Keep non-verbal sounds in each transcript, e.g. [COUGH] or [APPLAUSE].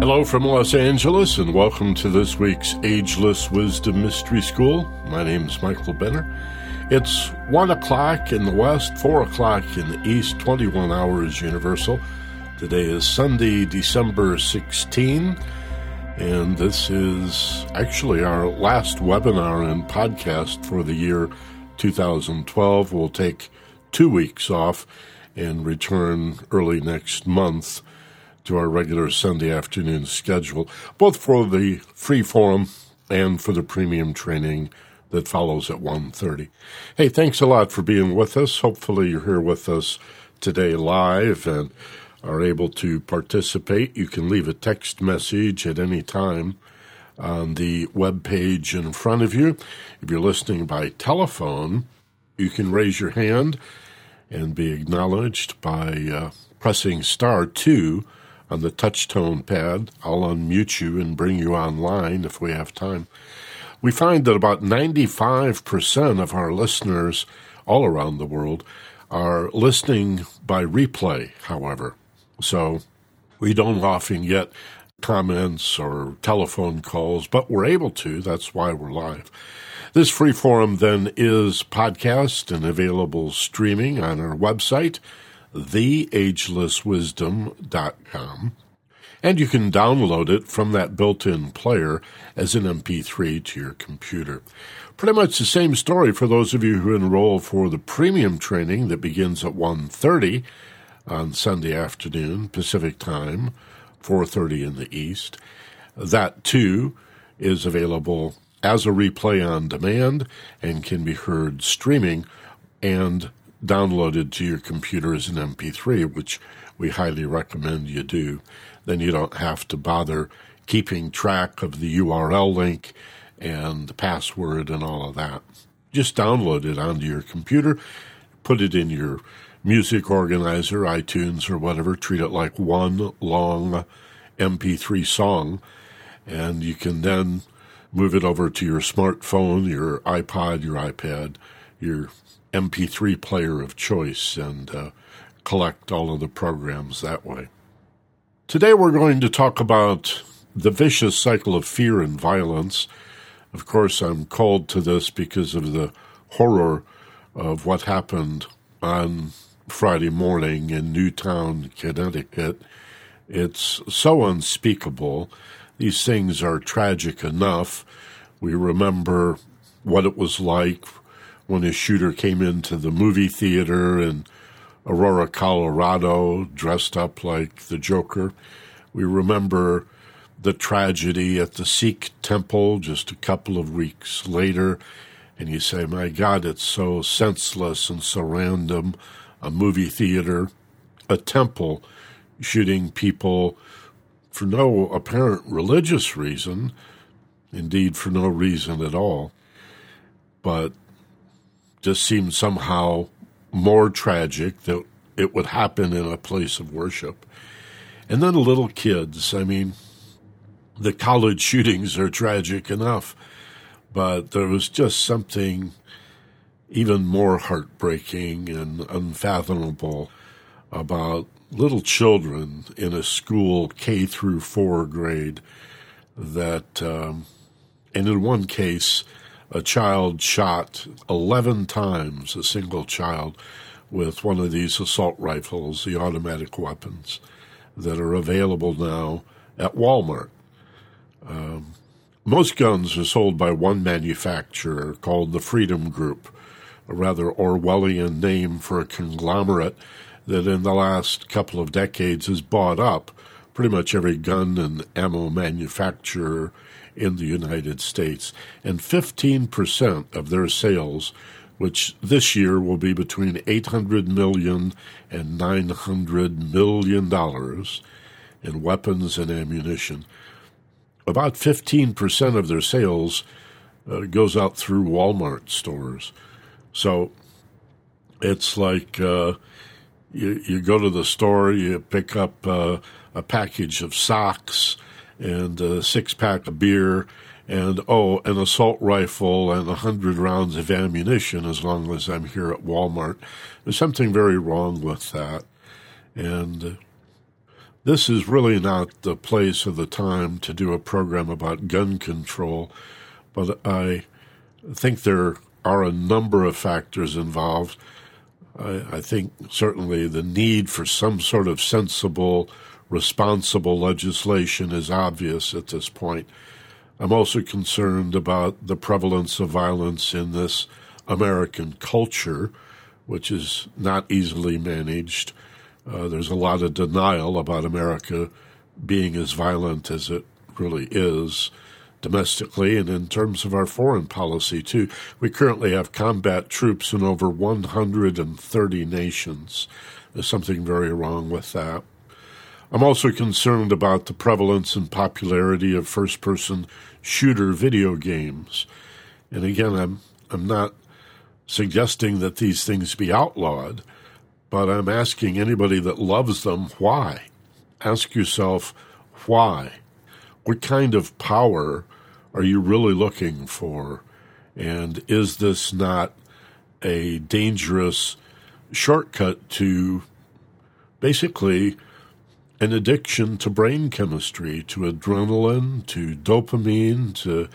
Hello from Los Angeles, and welcome to this week's Ageless Wisdom Mystery School. My name is Michael Benner. It's 1 o'clock in the West, 4 o'clock in the East, 21 hours Universal. Today is Sunday, December 16, and this is actually our last webinar and podcast for the year 2012. We'll take two weeks off and return early next month to our regular Sunday afternoon schedule, both for the free forum and for the premium training that follows at 1.30. Hey, thanks a lot for being with us. Hopefully you're here with us today live and are able to participate. You can leave a text message at any time on the web page in front of you. If you're listening by telephone, you can raise your hand and be acknowledged by uh, pressing star 2 on the touchtone pad. I'll unmute you and bring you online if we have time. We find that about 95% of our listeners all around the world are listening by replay, however. So we don't often get comments or telephone calls, but we're able to. That's why we're live. This free forum then is podcast and available streaming on our website, theagelesswisdom.com. And you can download it from that built-in player as an MP3 to your computer. Pretty much the same story for those of you who enroll for the premium training that begins at 1.30 on Sunday afternoon, Pacific time, 4.30 in the East. That, too, is available as a replay on demand and can be heard streaming and downloaded to your computer as an MP3, which we highly recommend you do. Then you don't have to bother keeping track of the URL link and the password and all of that. Just download it onto your computer, put it in your music organizer, iTunes, or whatever. Treat it like one long MP3 song, and you can then move it over to your smartphone, your iPod, your iPad, your MP3 player of choice and uh, collect all of the programs that way. Today we're going to talk about the vicious cycle of fear and violence. Of course, I'm called to this because of the horror of what happened on Friday morning in Newtown, Connecticut. It's so unspeakable. These things are tragic enough. We remember what it was like when a shooter came into the movie theater in Aurora, Colorado, dressed up like the Joker. We remember the tragedy at the Sikh temple just a couple of weeks later, and you say, My God, it's so senseless and so random. A movie theater, a temple, shooting people for no apparent religious reason, indeed, for no reason at all. But just seemed somehow more tragic that it would happen in a place of worship. And then little kids. I mean, the college [LAUGHS] shootings are tragic enough, but there was just something even more heartbreaking and unfathomable about little children in a school K through four grade that, um, and in one case, a child shot 11 times, a single child, with one of these assault rifles, the automatic weapons that are available now at Walmart. Um, most guns are sold by one manufacturer called the Freedom Group, a rather Orwellian name for a conglomerate that in the last couple of decades has bought up pretty much every gun and ammo manufacturer in the United States, and 15% of their sales, which this year will be between $800 million and $900 million in weapons and ammunition. About 15% of their sales uh, goes out through Walmart stores. So it's like uh, you, you go to the store, you pick up uh, a package of socks and a six pack of beer and oh, an assault rifle and a hundred rounds of ammunition as long as I'm here at Walmart. There's something very wrong with that. And uh, this is really not the place or the time to do a program about gun control, but I think there are a number of factors involved. I, I think certainly the need for some sort of sensible, responsible legislation is obvious at this point. I'm also concerned about the prevalence of violence in this American culture, which is not easily managed. Uh, there's a lot of denial about America being as violent as it really is domestically and in terms of our foreign policy, too. We currently have combat troops in over 130 nations. There's something very wrong with that. I'm also concerned about the prevalence and popularity of first person shooter video games. And again, I'm, I'm not suggesting that these things be outlawed, but I'm asking anybody that loves them why. Ask yourself why. What kind of power are you really looking for? And is this not a dangerous shortcut to basically an addiction to brain chemistry, to adrenaline, to dopamine, to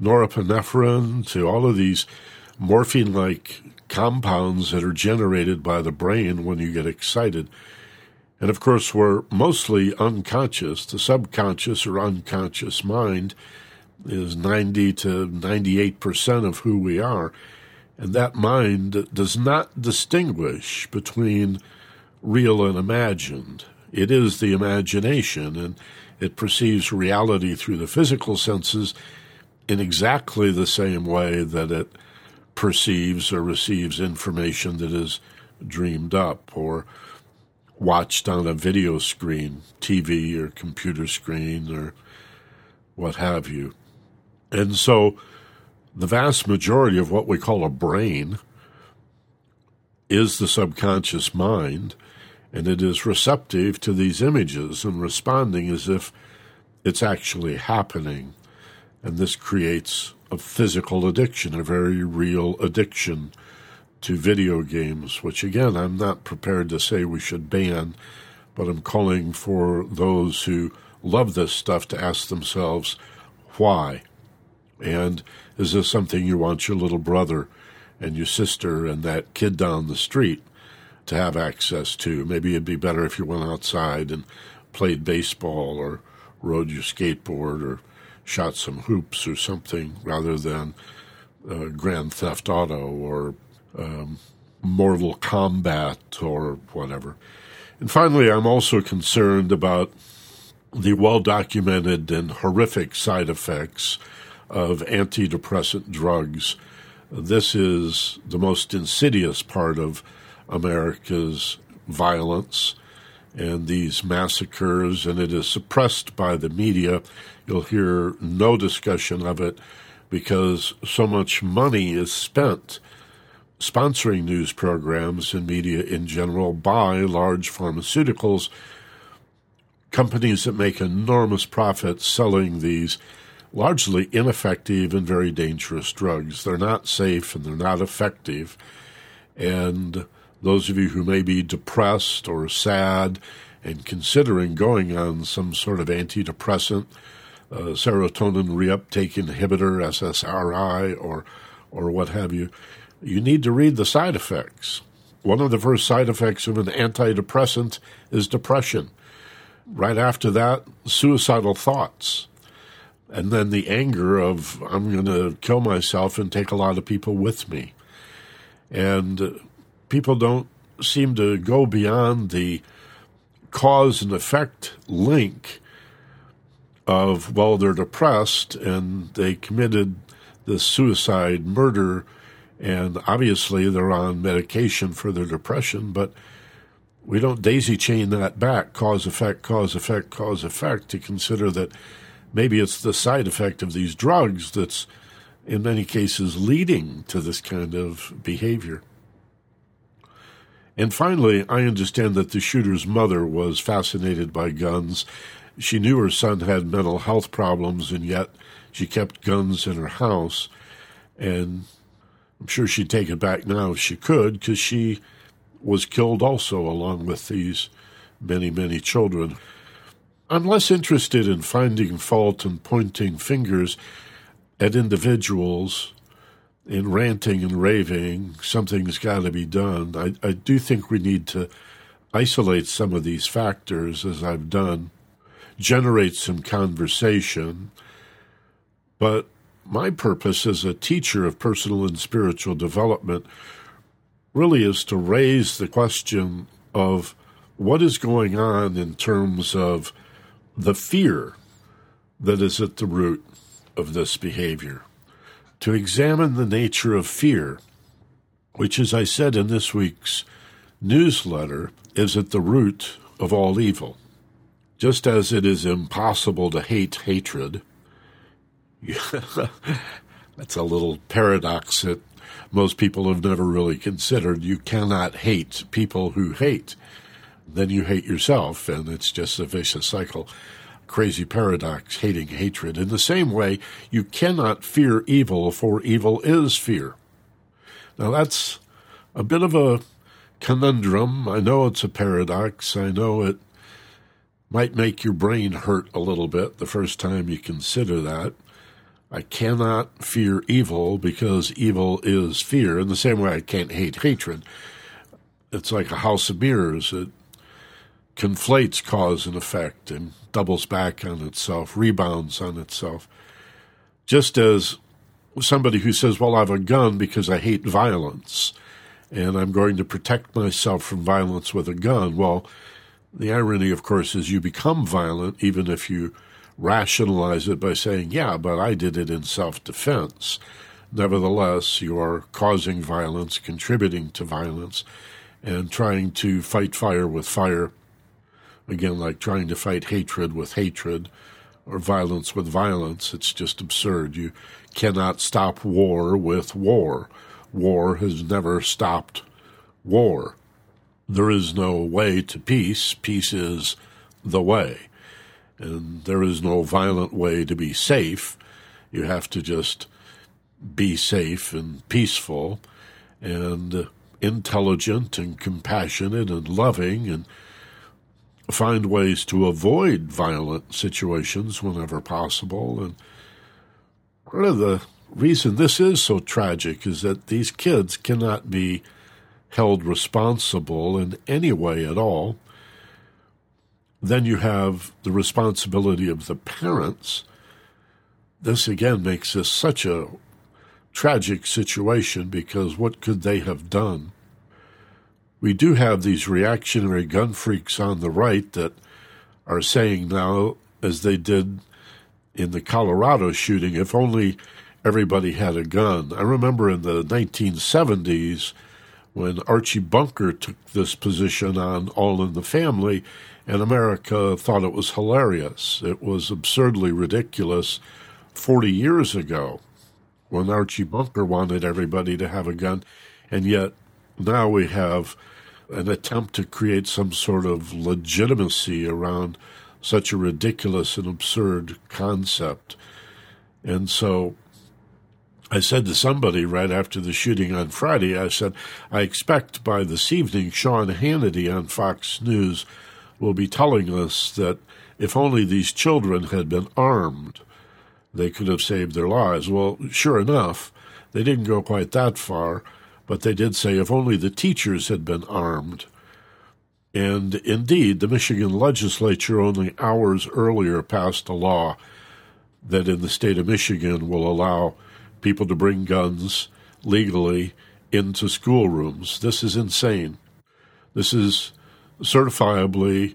norepinephrine, to all of these morphine like compounds that are generated by the brain when you get excited. And of course, we're mostly unconscious. The subconscious or unconscious mind is 90 to 98% of who we are. And that mind does not distinguish between real and imagined. It is the imagination, and it perceives reality through the physical senses in exactly the same way that it perceives or receives information that is dreamed up or watched on a video screen, TV or computer screen or what have you. And so the vast majority of what we call a brain is the subconscious mind and it is receptive to these images and responding as if it's actually happening. And this creates a physical addiction, a very real addiction to video games, which again, I'm not prepared to say we should ban, but I'm calling for those who love this stuff to ask themselves, why? And is this something you want your little brother and your sister and that kid down the street to have access to. Maybe it'd be better if you went outside and played baseball or rode your skateboard or shot some hoops or something rather than uh, Grand Theft Auto or um, Mortal Kombat or whatever. And finally, I'm also concerned about the well documented and horrific side effects of antidepressant drugs. This is the most insidious part of America's violence and these massacres, and it is suppressed by the media. You'll hear no discussion of it because so much money is spent sponsoring news programs and media in general by large pharmaceuticals, companies that make enormous profits selling these largely ineffective and very dangerous drugs. They're not safe and they're not effective. And those of you who may be depressed or sad and considering going on some sort of antidepressant, uh, serotonin reuptake inhibitor, SSRI, or or what have you, you need to read the side effects. One of the first side effects of an antidepressant is depression. Right after that, suicidal thoughts. And then the anger of, I'm going to kill myself and take a lot of people with me. And people don't seem to go beyond the cause and effect link of, well, they're depressed and they committed this suicide murder, and obviously they're on medication for their depression, but we don't daisy chain that back cause effect, cause effect, cause effect to consider that maybe it's the side effect of these drugs that's in many cases leading to this kind of behavior. And finally, I understand that the shooter's mother was fascinated by guns. She knew her son had mental health problems, and yet she kept guns in her house. And I'm sure she'd take it back now if she could, because she was killed also, along with these many, many children. I'm less interested in finding fault and pointing fingers at individuals in ranting and raving, something's got to be done. I, I do think we need to isolate some of these factors, as I've done, generate some conversation. But my purpose as a teacher of personal and spiritual development really is to raise the question of what is going on in terms of the fear that is at the root of this behavior, to examine the nature of fear, which, as I said in this week's newsletter, is at the root of all evil. Just as it is impossible to hate hatred, [LAUGHS] that's a little paradox that most people have never really considered. You cannot hate people who hate. Then you hate yourself, and it's just a vicious cycle crazy paradox, hating hatred. In the same way, you cannot fear evil, for evil is fear. Now, that's a bit of a conundrum. I know it's a paradox. I know it might make your brain hurt a little bit the first time you consider that. I cannot fear evil because evil is fear. In the same way, I can't hate hatred. It's like a house of mirrors. It conflates cause and effect and doubles back on itself, rebounds on itself. Just as somebody who says, Well, I have a gun because I hate violence and I'm going to protect myself from violence with a gun. Well, the irony, of course, is you become violent even if you rationalize it by saying, Yeah, but I did it in self defense. Nevertheless, you are causing violence, contributing to violence, and trying to fight fire with fire Again, like trying to fight hatred with hatred or violence with violence. It's just absurd. You cannot stop war with war. War has never stopped war. There is no way to peace. Peace is the way. And there is no violent way to be safe. You have to just be safe and peaceful and intelligent and compassionate and loving and find ways to avoid violent situations whenever possible. And part of the reason this is so tragic is that these kids cannot be held responsible in any way at all. Then you have the responsibility of the parents. This again makes this such a tragic situation because what could they have done? We do have these reactionary gun freaks on the right that are saying now, as they did in the Colorado shooting, if only everybody had a gun. I remember in the 1970s when Archie Bunker took this position on All in the Family, and America thought it was hilarious. It was absurdly ridiculous 40 years ago when Archie Bunker wanted everybody to have a gun, and yet now we have an attempt to create some sort of legitimacy around such a ridiculous and absurd concept. And so I said to somebody right after the shooting on Friday, I said, I expect by this evening Sean Hannity on Fox News will be telling us that if only these children had been armed, they could have saved their lives. Well, sure enough, they didn't go quite that far. But they did say if only the teachers had been armed. And indeed, the Michigan legislature only hours earlier passed a law that in the state of Michigan will allow people to bring guns legally into schoolrooms. This is insane. This is certifiably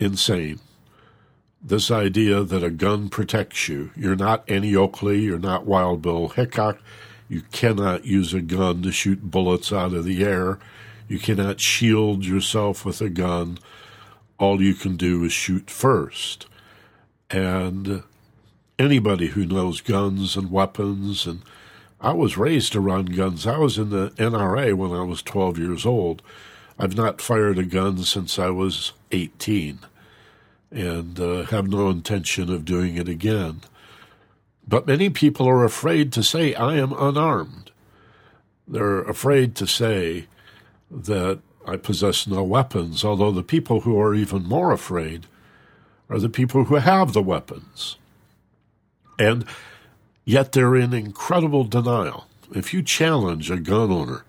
insane. This idea that a gun protects you. You're not Annie Oakley, you're not Wild Bill Hickok, you cannot use a gun to shoot bullets out of the air. You cannot shield yourself with a gun. All you can do is shoot first. And anybody who knows guns and weapons, and I was raised around guns. I was in the NRA when I was 12 years old. I've not fired a gun since I was 18 and uh, have no intention of doing it again. But many people are afraid to say, I am unarmed. They're afraid to say that I possess no weapons, although the people who are even more afraid are the people who have the weapons. And yet they're in incredible denial. If you challenge a gun owner,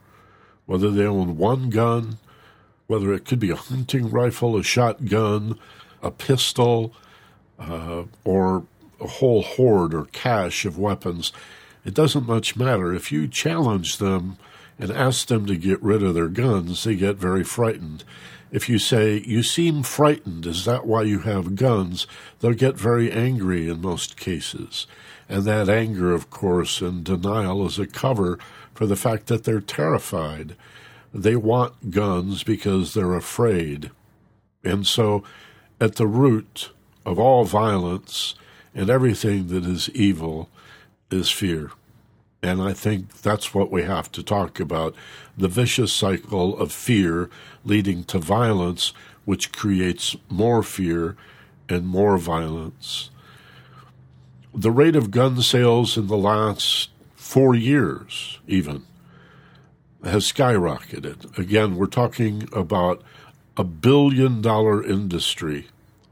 whether they own one gun, whether it could be a hunting rifle, a shotgun, a pistol, uh, or a whole hoard or cache of weapons, it doesn't much matter. If you challenge them and ask them to get rid of their guns, they get very frightened. If you say, You seem frightened, is that why you have guns? they'll get very angry in most cases. And that anger, of course, and denial is a cover for the fact that they're terrified. They want guns because they're afraid. And so, at the root of all violence and everything that is evil is fear. And I think that's what we have to talk about the vicious cycle of fear leading to violence, which creates more fear and more violence. The rate of gun sales in the last four years, even, has skyrocketed. Again, we're talking about a billion dollar industry.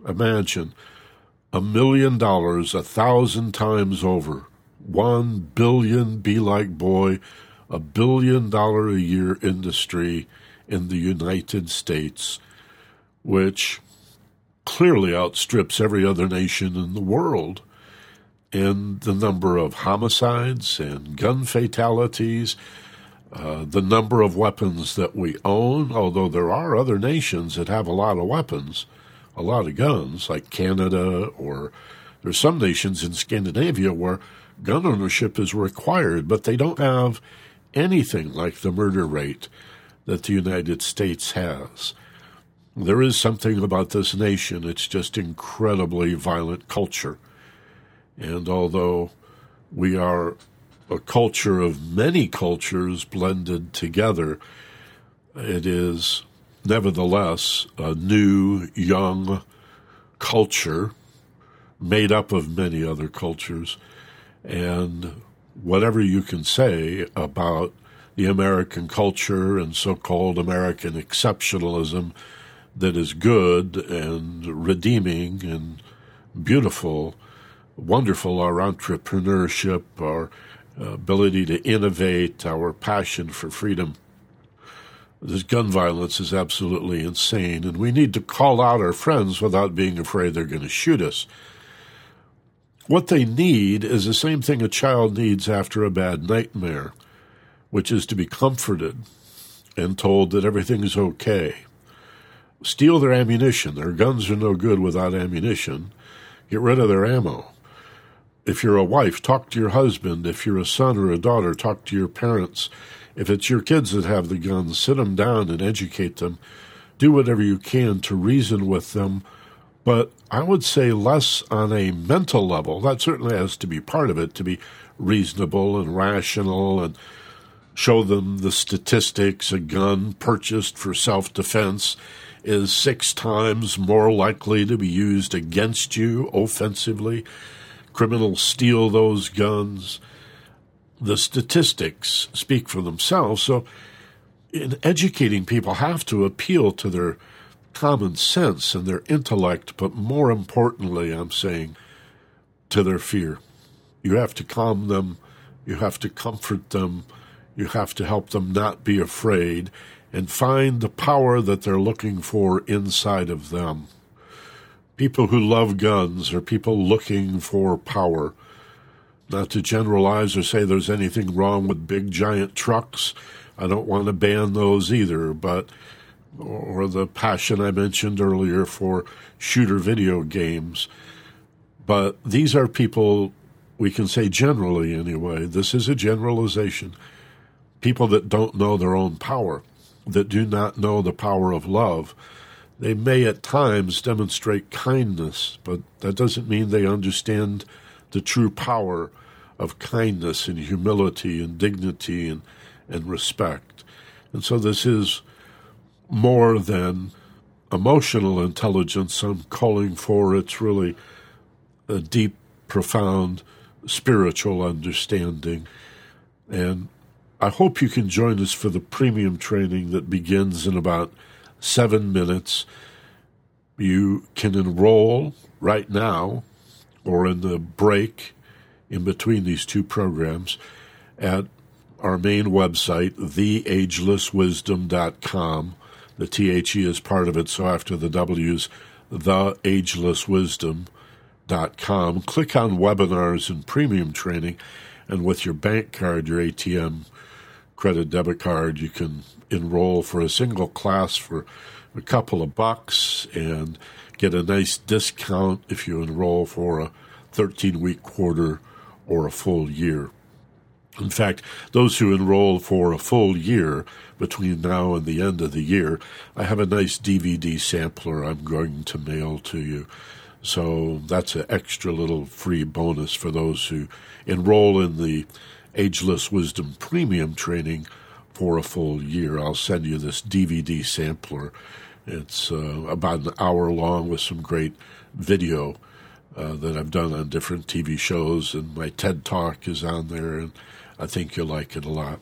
Imagine a million dollars a thousand times over. One billion be like boy, a billion dollar a year industry in the United States, which clearly outstrips every other nation in the world in the number of homicides and gun fatalities, uh, the number of weapons that we own, although there are other nations that have a lot of weapons, a lot of guns, like Canada, or there's some nations in Scandinavia where gun ownership is required, but they don't have anything like the murder rate that the United States has. There is something about this nation, it's just incredibly violent culture. And although we are a culture of many cultures blended together, it is nevertheless a new, young culture made up of many other cultures. And whatever you can say about the American culture and so called American exceptionalism that is good and redeeming and beautiful, wonderful, our entrepreneurship, our uh, ability to innovate, our passion for freedom. This gun violence is absolutely insane, and we need to call out our friends without being afraid they're going to shoot us. What they need is the same thing a child needs after a bad nightmare, which is to be comforted and told that everything is okay. Steal their ammunition. Their guns are no good without ammunition. Get rid of their ammo. If you're a wife, talk to your husband. If you're a son or a daughter, talk to your parents. If it's your kids that have the guns, sit them down and educate them. Do whatever you can to reason with them but I would say less on a mental level. That certainly has to be part of it to be reasonable and rational and show them the statistics. A gun purchased for self defense is six times more likely to be used against you offensively. Criminals steal those guns. The statistics speak for themselves. So, in educating people, have to appeal to their common sense and their intellect, but more importantly, I'm saying, to their fear. You have to calm them, you have to comfort them, you have to help them not be afraid and find the power that they're looking for inside of them. People who love guns are people looking for power. Not to generalize or say there's anything wrong with big giant trucks. I don't want to ban those either, but or the passion I mentioned earlier for shooter video games. But these are people, we can say generally anyway, this is a generalization. People that don't know their own power, that do not know the power of love. They may at times demonstrate kindness, but that doesn't mean they understand the true power of kindness and humility and dignity and, and respect. And so this is more than emotional intelligence I'm calling for. It's really a deep, profound spiritual understanding. And I hope you can join us for the premium training that begins in about seven minutes. You can enroll right now or in the break in between these two programs at our main website, theagelesswisdom.com. The THE is part of it, so after the W's, theagelesswisdom.com. Click on webinars and premium training, and with your bank card, your ATM credit debit card, you can enroll for a single class for a couple of bucks and get a nice discount if you enroll for a 13 week quarter or a full year. In fact, those who enroll for a full year between now and the end of the year, I have a nice DVD sampler I'm going to mail to you. So that's an extra little free bonus for those who enroll in the Ageless Wisdom Premium training for a full year. I'll send you this DVD sampler. It's uh, about an hour long with some great video uh, that I've done on different TV shows, and my TED Talk is on there, and I think you'll like it a lot.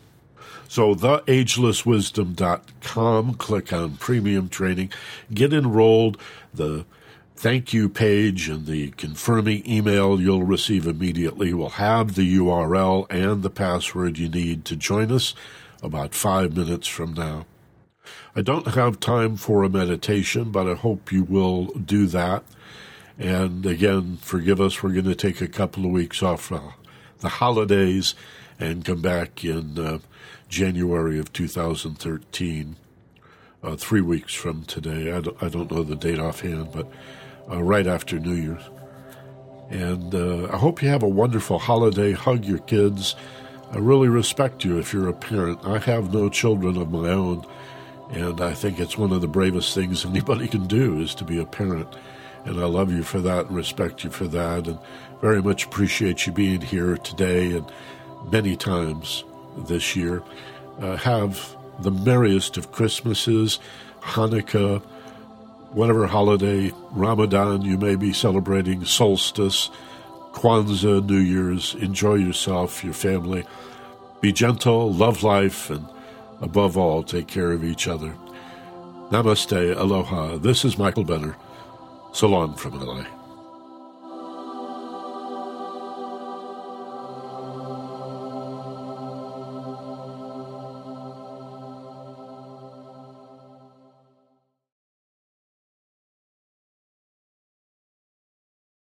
So, theagelesswisdom.com, click on premium training, get enrolled. The thank you page and the confirming email you'll receive immediately will have the URL and the password you need to join us about five minutes from now. I don't have time for a meditation, but I hope you will do that. And again, forgive us, we're going to take a couple of weeks off uh, the holidays and come back in uh, January of 2013, uh, three weeks from today. I don't, I don't know the date offhand, but uh, right after New Year's. And uh, I hope you have a wonderful holiday. Hug your kids. I really respect you if you're a parent. I have no children of my own, and I think it's one of the bravest things anybody can do is to be a parent. And I love you for that and respect you for that, and very much appreciate you being here today and many times this year. Uh, have the merriest of Christmases, Hanukkah, whatever holiday, Ramadan you may be celebrating, solstice, Kwanzaa, New Year's. Enjoy yourself, your family. Be gentle, love life, and above all, take care of each other. Namaste, aloha. This is Michael Benner. So long from LA.